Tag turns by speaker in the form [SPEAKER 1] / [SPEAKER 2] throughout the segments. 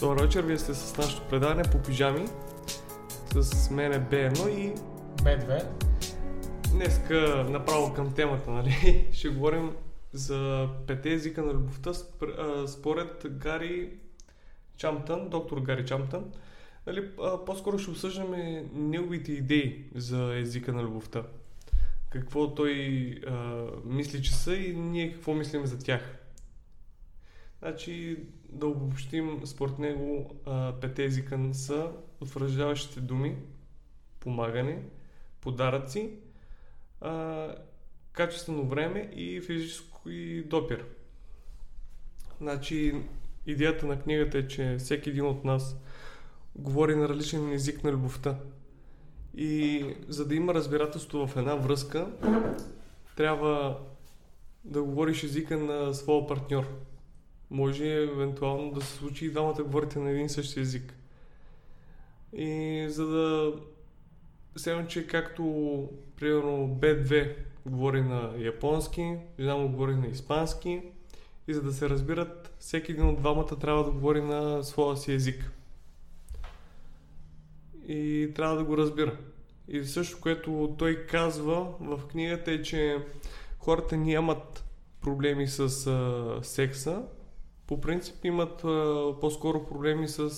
[SPEAKER 1] Добър вечер, вие сте с нашото предаване по пижами. С мен е Б1 и
[SPEAKER 2] Б2.
[SPEAKER 1] Днеска направо към темата, нали? Ще говорим за пете езика на любовта според Гари Чамтън, доктор Гари Чамтън. Нали, по-скоро ще обсъждаме неговите идеи за езика на любовта. Какво той а, мисли, че са и ние какво мислим за тях. Значи, да обобщим, според него пете езика са утвърждаващите думи, помагане, подаръци, а, качествено време и физическо и допир. Значи, идеята на книгата е, че всеки един от нас говори на различен език на любовта. И за да има разбирателство в една връзка, трябва да говориш езика на своя партньор може евентуално да се случи и двамата говорите на един същи език. И за да Сега, че както примерно B2 говори на японски, жена му говори на испански и за да се разбират, всеки един от двамата трябва да говори на своя си език. И трябва да го разбира. И също, което той казва в книгата е, че хората нямат проблеми с а, секса, по принцип имат а, по-скоро проблеми с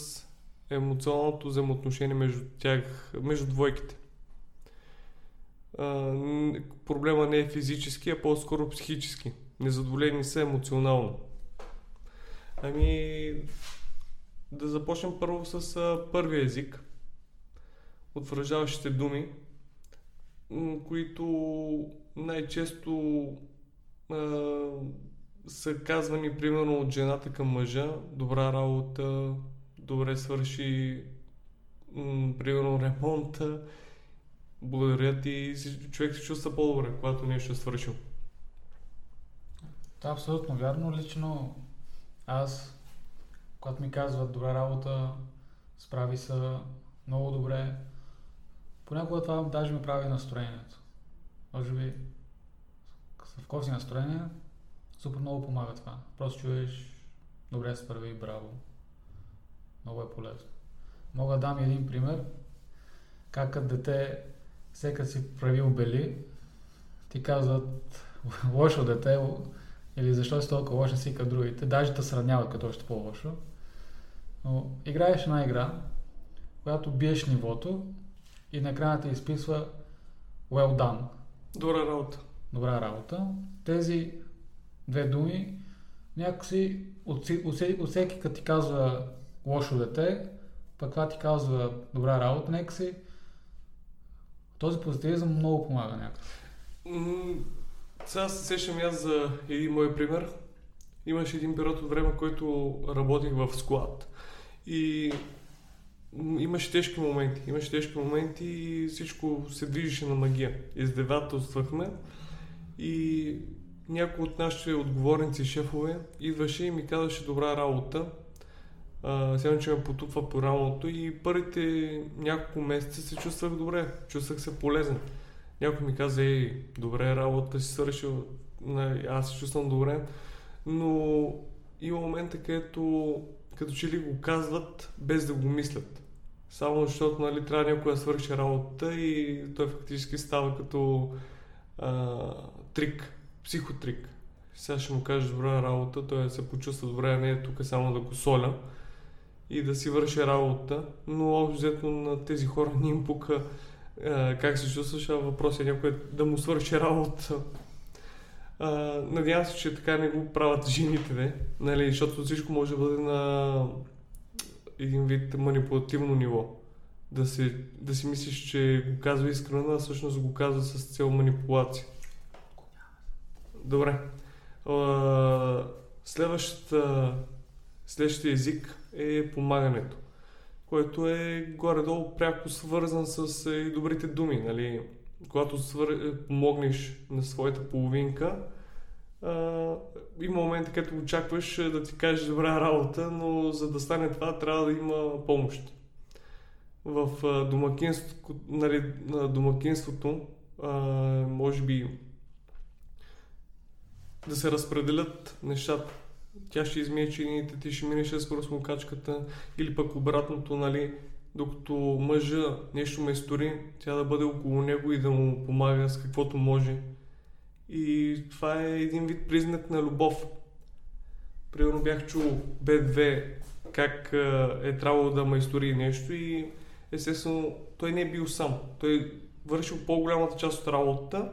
[SPEAKER 1] емоционалното взаимоотношение между тях, между двойките. Проблема не е физически, а по-скоро психически. Незадоволени са емоционално. Ами, да започнем първо с а, първия език. Утвърждаващите думи, които най-често а, са казвани примерно от жената към мъжа, добра работа, добре свърши м- примерно ремонта, благодаря ти и човек се чувства по-добре, когато нещо е свършил.
[SPEAKER 2] Е абсолютно вярно. Лично аз, когато ми казват добра работа, справи се много добре, понякога това даже ми прави настроението. Може би в кофти настроение, супер много помага това. Просто чуеш, добре се първи, браво. Много е полезно. Мога да дам един пример. Как като дете, всека си правил бели, ти казват лошо дете или защо си толкова лошо си като другите. Даже те сравняват като още по-лошо. Но играеш една игра, която биеш нивото и накрая ти изписва well done.
[SPEAKER 1] Добра работа.
[SPEAKER 2] Добра работа. Тези две думи, някакси от, от, от всеки като ти казва лошо дете, пък това ти казва добра работа, нека си този позитивизъм много помага някакси.
[SPEAKER 1] сега се сещам аз за един мой пример. Имаше един период от време, който работих в склад и имаше тежки моменти. Имаше тежки моменти и всичко се движеше на магия. Издевателствахме и някой от нашите отговорници шефове идваше и ми казваше добра работа. Сега, че ме потупва по рамото и първите няколко месеца се чувствах добре, чувствах се полезен. Някой ми каза, ей, добре работа си свършил, аз се чувствам добре, но има момента, където като че ли го казват без да го мислят. Само защото нали, трябва някой да свърши работата и той фактически става като а, трик психотрик. Сега ще му кажеш добра работа, той се почувства добре, не е тук само да го соля и да си върши работа, но общо на тези хора не им пука е, как се чувстваш, а въпрос е някой да му свърши работа. А, надявам се, че така не го правят жените, не? Нали, защото всичко може да бъде на един вид манипулативно ниво. Да си, да си мислиш, че го казва искрено, а всъщност го казва с цел манипулация. Добре. Следващата, следващия език е помагането, което е горе-долу пряко свързан с и добрите думи. Нали? когато свър... помогнеш на своята половинка, а, има моменти, където очакваш да ти кажеш добра работа, но за да стане това трябва да има помощ. В домакинството, нали, домакинството а, може би да се разпределят нещата. Тя ще измие чините, ти ще минеш с пръсмокачката или пък обратното, нали, докато мъжа нещо ме стори, тя да бъде около него и да му помага с каквото може. И това е един вид признак на любов. Примерно бях чул Б2 как е трябвало да майстори нещо и естествено той не е бил сам. Той вършил по-голямата част от работата,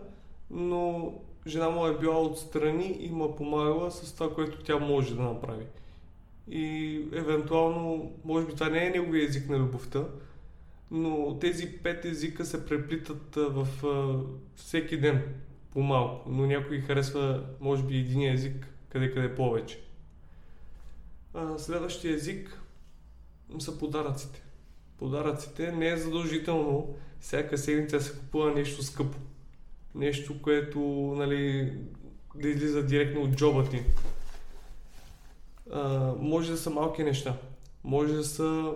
[SPEAKER 1] но жена му е била отстрани и му е помагала с това, което тя може да направи. И евентуално, може би това не е неговия език на любовта, но тези пет езика се преплитат в всеки ден по-малко, но някой харесва, може би, един език, къде-къде повече. Следващия език са подаръците. Подаръците не е задължително всяка седмица се купува нещо скъпо. Нещо, което нали, да излиза директно от джоба ти. А, може да са малки неща. Може да са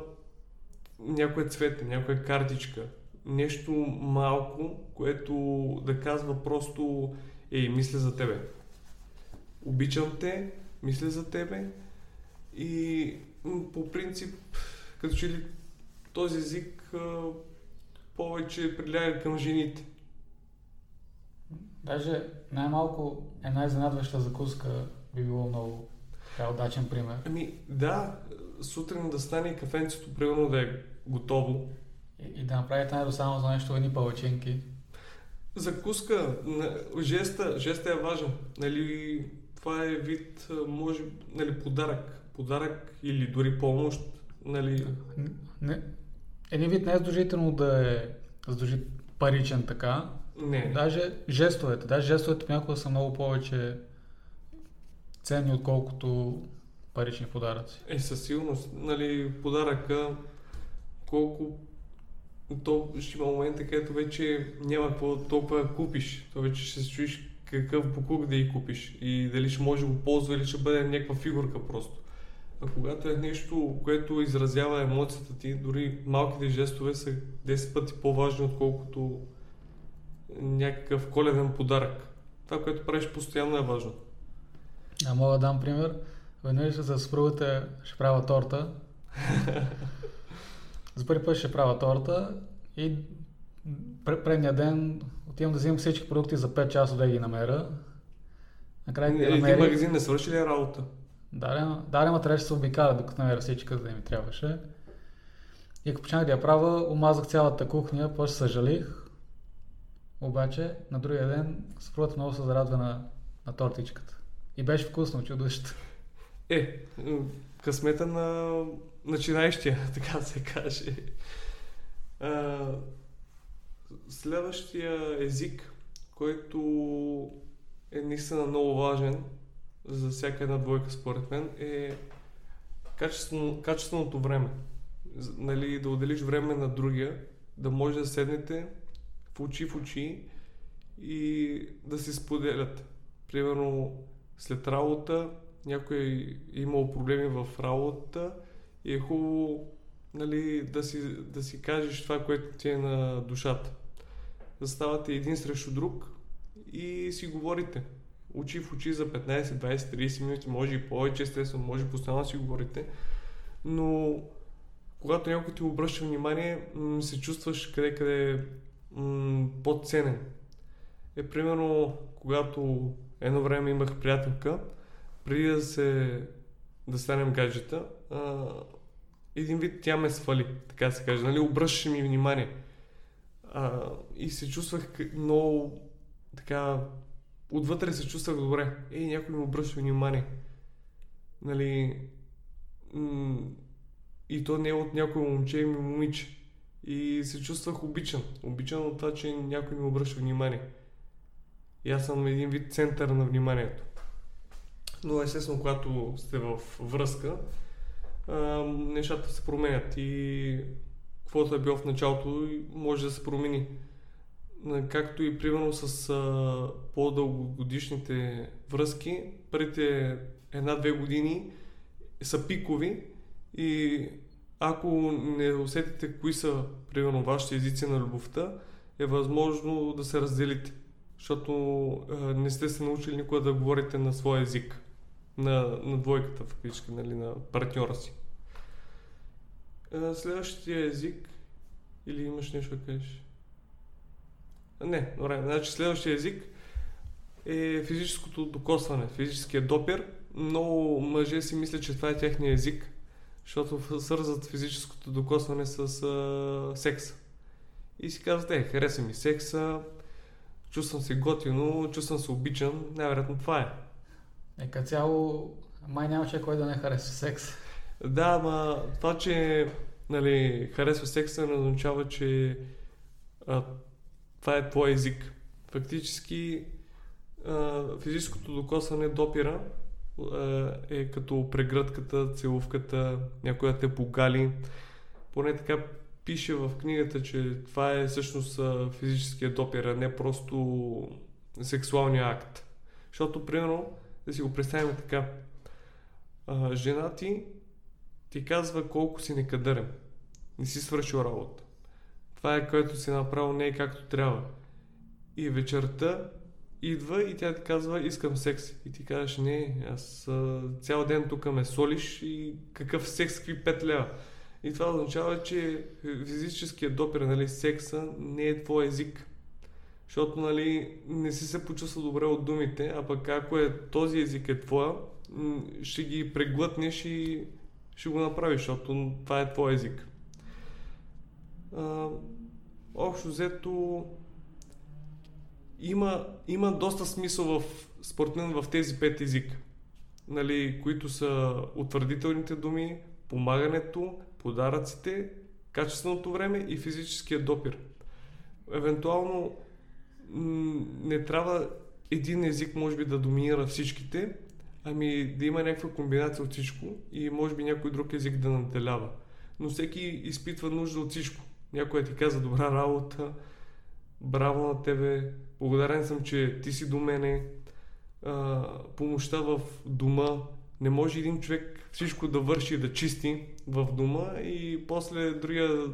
[SPEAKER 1] някоя цвете, някоя картичка, нещо малко, което да казва просто ей, мисля за тебе. Обичам те, мисля за тебе и по принцип, като че ли този език повече приляга към жените.
[SPEAKER 2] Даже най-малко една изненадваща закуска би било много така удачен пример.
[SPEAKER 1] Ами да, сутрин да стане кафенцето, примерно да е готово.
[SPEAKER 2] И, и да направите най само за нещо едни палачинки.
[SPEAKER 1] Закуска, жеста, жеста е важен. Нали, това е вид, може, нали, подарък. Подарък или дори помощ. Нали.
[SPEAKER 2] Не, един вид не е задължително да е задължи паричен така.
[SPEAKER 1] Не.
[SPEAKER 2] Даже жестовете. Даже жестовете понякога са много повече ценни, отколкото парични подаръци.
[SPEAKER 1] Е, със сигурност. Нали, подаръка, колко то ще има моменти, където вече няма какво толкова купиш. То вече ще се чуеш какъв покук да и купиш и дали ще може да го ползва или ще бъде някаква фигурка просто. А когато е нещо, което изразява емоцията ти, дори малките жестове са 10 пъти по-важни, отколкото някакъв коледен подарък. Това, което правиш постоянно е важно.
[SPEAKER 2] А мога да дам пример. Веднъж за съпругата ще правя торта. за първи път ще правя торта и предния ден отивам да взимам всички продукти за 5 часа да ги намеря.
[SPEAKER 1] Накрая ги намерих. Един магазин не свърши ли работа?
[SPEAKER 2] Да, да, ма трябваше да се обикаля, докато намеря всички, да ми трябваше. И ако почнах да я правя, омазах цялата кухня, после съжалих. Обаче, на другия ден, съпругата много се зарадва на, на тортичката. И беше вкусно, чудещо.
[SPEAKER 1] Е, късмета на начинаещия, така се каже. А, следващия език, който е наистина много важен за всяка една двойка, според мен, е качествено, качественото време. Нали, да отделиш време на другия, да може да седнете в очи в очи и да се споделят. Примерно, след работа, някой е имал проблеми в работата и е хубаво нали, да, си, да си кажеш това, което ти е на душата. Да ставате един срещу друг и си говорите. Очи в очи за 15, 20, 30 минути, може и повече, естествено, може постоянно да си говорите. Но когато някой ти обръща внимание, се чувстваш къде-къде по-ценен. Е, примерно, когато едно време имах приятелка, преди да се да станем гаджета, а, един вид тя ме свали, така се каже, нали, обръщаше ми внимание. А, и се чувствах много така, отвътре се чувствах добре. Ей, някой ми обръща внимание. Нали, м- и то не е от някой момче ми момиче. И се чувствах обичан. Обичан от това, че някой ми обръща внимание. И аз съм един вид център на вниманието. Но естествено, когато сте в връзка, нещата се променят и каквото е било в началото може да се промени. както и примерно с а, по-дългогодишните връзки, първите една-две години са пикови и ако не усетите кои са, примерно, вашите езици на любовта, е възможно да се разделите. Защото а, не сте се научили никога да говорите на своя език. На, на двойката, фактически, нали, на партньора си. А, следващия език, или имаш нещо да кажеш? Не, добре. Значи следващия език е физическото докосване, физическия допир. Много мъже си мислят, че това е техния език, защото свързват физическото докосване с а, секса. И си казват, е, хареса ми секса, чувствам се готино, чувствам се обичан, най-вероятно това е.
[SPEAKER 2] Е, като цяло, май нямаше кой да не хареса секс.
[SPEAKER 1] Да, ама това, че нали, харесва секса, не означава, че а, това е твой език. Фактически а, физическото докосване допира е като прегръдката, целувката, някой да те погали. Поне така пише в книгата, че това е всъщност физическия допир, а не просто сексуалния акт. Защото, примерно, да си го представим така, жена ти ти казва колко си некадърен. Не си свършил работа. Това е което си направил не е както трябва. И вечерта идва и тя ти казва искам секс. И ти кажеш не, аз цял ден тук ме солиш и какъв секс, какви 5 лева. И това означава, че физическият допир, нали, секса не е твой език. Защото нали, не си се почувства добре от думите, а пък ако е, този език е твоя, ще ги преглътнеш и ще го направиш, защото това е твой език. А, общо взето има, има доста смисъл в, според в тези пет езика, нали, които са утвърдителните думи, помагането, подаръците, качественото време и физическия допир. Евентуално не трябва един език може би да доминира всичките, ами да има някаква комбинация от всичко и може би някой друг език да наделява. Но всеки изпитва нужда от всичко. Някой ти каза добра работа, браво на тебе, благодарен съм, че ти си до мене, а, помощта в дома. Не може един човек всичко да върши и да чисти в дома и после другия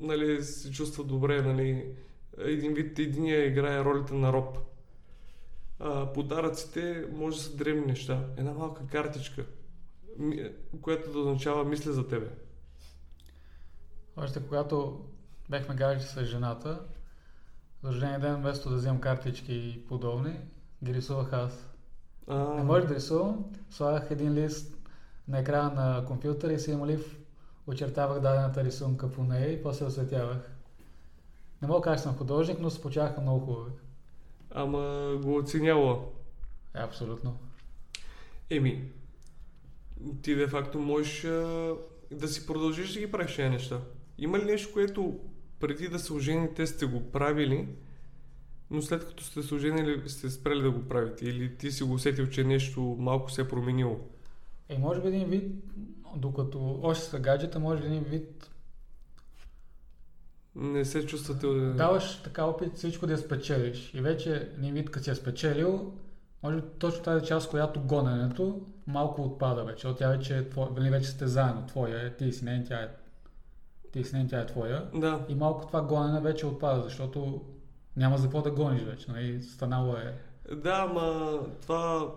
[SPEAKER 1] нали, се чувства добре, нали, един вид, единия играе ролята на роб. А, подаръците може да са древни неща. Една малка картичка, която да означава мисля за тебе.
[SPEAKER 2] Още когато бехме гаджи с жената, за рождения ден, вместо да вземам картички и подобни, ги рисувах аз.
[SPEAKER 1] А,
[SPEAKER 2] Не може да рисувам, слагах един лист на екрана на компютъра и си молив, очертавах дадената рисунка по нея и после осветявах. Не мога да кажа, че съм художник, но се получаваха много хубави.
[SPEAKER 1] Ама го оценяла.
[SPEAKER 2] Е, абсолютно.
[SPEAKER 1] Еми, ти де факто можеш а, да си продължиш да ги правиш тези неща. Има ли нещо, което преди да се ожените сте го правили, но след като сте се оженили сте спрели да го правите? Или ти си го усетил, че нещо малко се е променило?
[SPEAKER 2] Е, може би един вид, докато още са гаджета, може би един вид
[SPEAKER 1] Не се чувствате...
[SPEAKER 2] даваш така опит всичко да я спечелиш. И вече един вид, като си я спечелил, може би точно тази част, която гоненето малко отпада вече. Тя вече е твоя, нали, вече сте заедно. Твоя е, ти си нейн, тя е, ти си нейн, тя е твоя.
[SPEAKER 1] Да.
[SPEAKER 2] И малко това гонене вече отпада, защото няма за какво да гониш вече. Нали? Станало е.
[SPEAKER 1] Да, ма това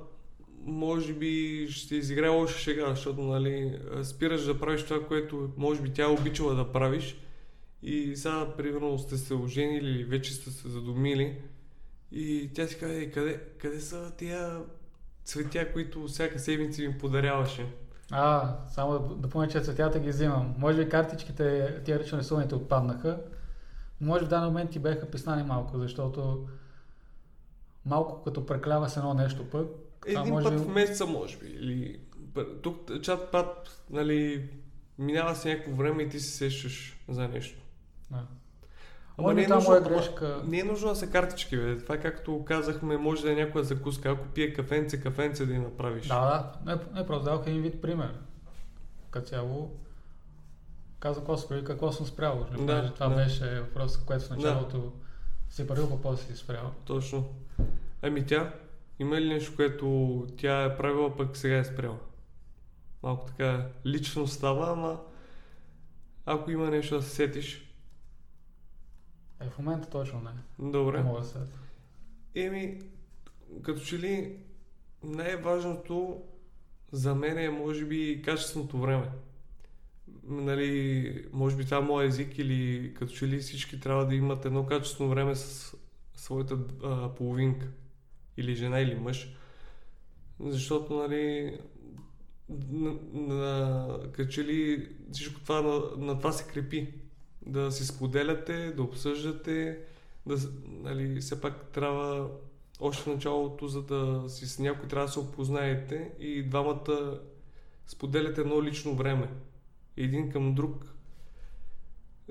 [SPEAKER 1] може би ще изиграе лоша шега, защото нали, спираш да правиш това, което може би тя е обичала да правиш и сега, примерно, сте се оженили или вече сте се задумили и тя си казва, «Ей, къде, къде са тия цветя, които всяка седмица ми подаряваше?
[SPEAKER 2] А, само да, помня, че цветята ги взимам. Може би картичките, тия ръчно рисуваните отпаднаха. но Може би в даден момент ти беха писнани малко, защото малко като преклава с едно нещо пък.
[SPEAKER 1] Един
[SPEAKER 2] може
[SPEAKER 1] път
[SPEAKER 2] би-
[SPEAKER 1] в месеца, може би. Или... Тук чат пат, нали, минава се някакво време и ти се сещаш за нещо.
[SPEAKER 2] Да.
[SPEAKER 1] Ама не е
[SPEAKER 2] това
[SPEAKER 1] нужно, ама-
[SPEAKER 2] грешка.
[SPEAKER 1] Не е нужно да са картички, бе. Това както казахме, може да е някоя закуска. Ако пие кафенце, кафенце да я направиш.
[SPEAKER 2] Да, да. Не, не просто дадох един вид пример. Като цяло казвам какво, спря, какво съм спрял.
[SPEAKER 1] Да,
[SPEAKER 2] Да, това
[SPEAKER 1] да.
[SPEAKER 2] беше въпрос, което в началото Си парил, па после си спрял.
[SPEAKER 1] Точно. Ами тя, има ли нещо, което тя е правила, пък сега е спряла? Малко така лично става, ама ако има нещо да се сетиш.
[SPEAKER 2] Е, в момента точно не.
[SPEAKER 1] Добре.
[SPEAKER 2] Не мога да се.
[SPEAKER 1] Еми, като че ли най-важното за мен е, може би, качественото време. Нали, може би това е моят език или като че ли всички трябва да имат едно качествено време с своята а, половинка. Или жена, или мъж. Защото, нали, на, на, като че ли всичко това на, на това се крепи. Да си споделяте, да обсъждате, да, нали, все пак трябва още в началото, за да си с някой трябва да се опознаете и двамата споделяте едно лично време. Един към друг.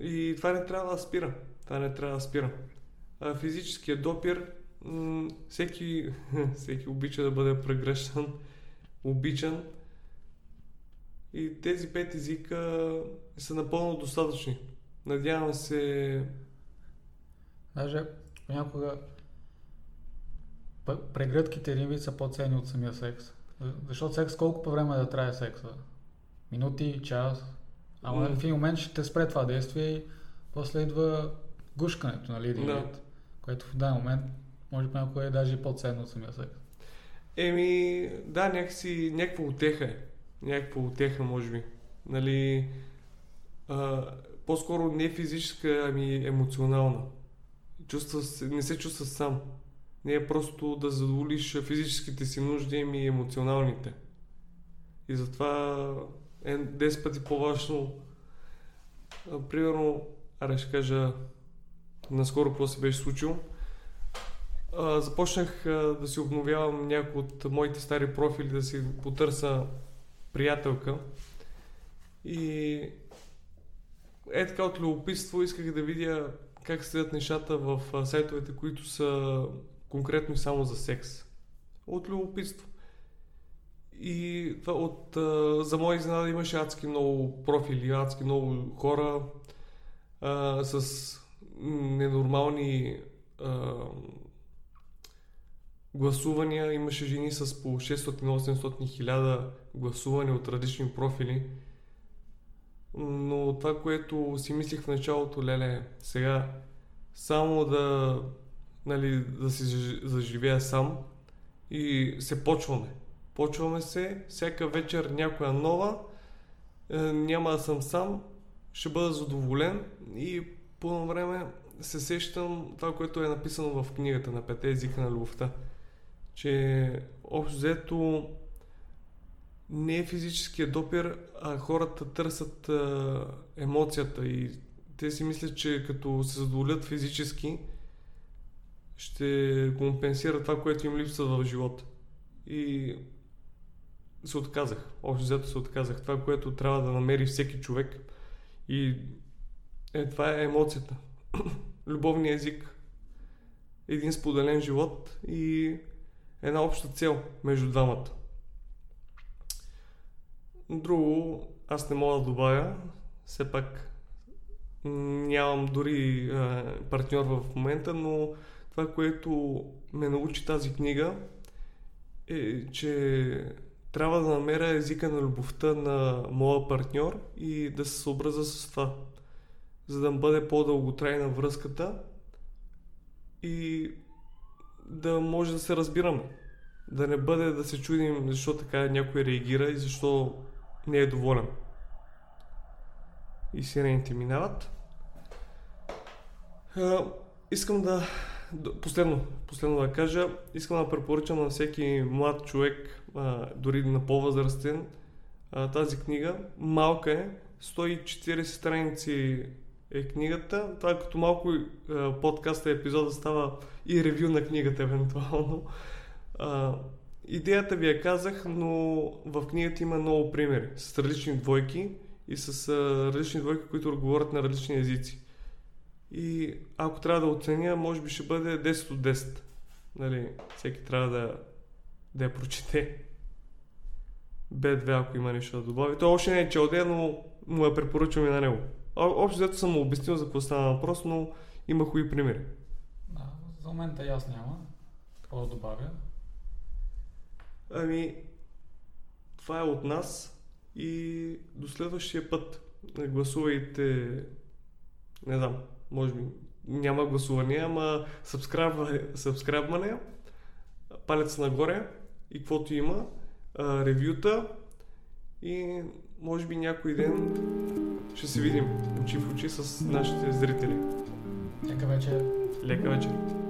[SPEAKER 1] И това не трябва да спира. Това не трябва да спира. А физическият допир, м- всеки, всеки обича да бъде прегръщан, обичан. И тези пет езика са напълно достатъчни. Надявам се
[SPEAKER 2] Даже понякога прегръдките един вид са по-ценни от самия секс. Защото секс колко по време да трае секса? Минути, час? Ама
[SPEAKER 1] М.
[SPEAKER 2] в един момент ще те спре това действие и после идва гушкането, нали, един
[SPEAKER 1] Да.
[SPEAKER 2] вид. Което в даден момент може понякога е даже и по-ценно от самия секс.
[SPEAKER 1] Еми, да, някакси, някаква отеха е. Някаква отеха, може би. Нали, а, по-скоро не физическа, ами емоционална. Чувства, се- не се чувства сам. Не е просто да задоволиш физическите си нужди, ами емоционалните. И затова е 10 пъти по-важно. Примерно, аре ще кажа наскоро какво се беше случило. А, започнах да си обновявам някои от моите стари профили, да си потърса приятелка. И е така от любопитство исках да видя как стоят нещата в сайтовете, които са конкретно и само за секс. От любопитство. И това от, за моя изненада имаше адски много профили, адски много хора а, с ненормални а, гласувания. Имаше жени с по 600-800 хиляда гласувания от различни профили. Но това, което си мислих в началото, леле, сега само да, нали, да си заж- заживея сам и се почваме. Почваме се, всяка вечер някоя нова, е, няма да съм сам, ще бъда задоволен и по време се сещам това, което е написано в книгата на пете езика на любовта. Че общо взето не е физическия допир, а хората търсят а, емоцията и те си мислят, че като се задоволят физически, ще компенсират това, което им липсва в живота. И се отказах. Общо взето се отказах. Това, което трябва да намери всеки човек. И е, това е емоцията. Любовният език. Един споделен живот и една обща цел между двамата. Друго, аз не мога да добавя. Все пак нямам дори а, партньор в момента, но това, което ме научи тази книга е, че трябва да намеря езика на любовта на моя партньор и да се съобразя с това, за да бъде по-дълготрайна връзката и да може да се разбираме. Да не бъде да се чудим защо така някой реагира и защо не е доволен. И сирените минават. А, искам да... Последно, последно да кажа, искам да препоръчам на всеки млад човек, а, дори на по-възрастен, а, тази книга. Малка е, 140 страници е книгата. Това е като малко а, подкаста епизода става и ревю на книгата евентуално. А, идеята ви я казах, но в книгата има много примери с различни двойки и с различни двойки, които говорят на различни езици. И ако трябва да оценя, може би ще бъде 10 от 10. Нали, всеки трябва да, да я прочете. Б2, ако има нещо да добави. Той още не е чел де, но му я препоръчвам и на него. Общо взето съм му обяснил за какво става въпрос, но има хубави примери.
[SPEAKER 2] За момента и аз няма. Какво да добавя?
[SPEAKER 1] Ами, това е от нас и до следващия път. Гласувайте, не знам, може би няма гласуване, ама сабскрайбване, палец нагоре и каквото има, а, ревюта и може би някой ден ще се видим очи в очи с нашите зрители.
[SPEAKER 2] Лека вечер.
[SPEAKER 1] Лека вечер.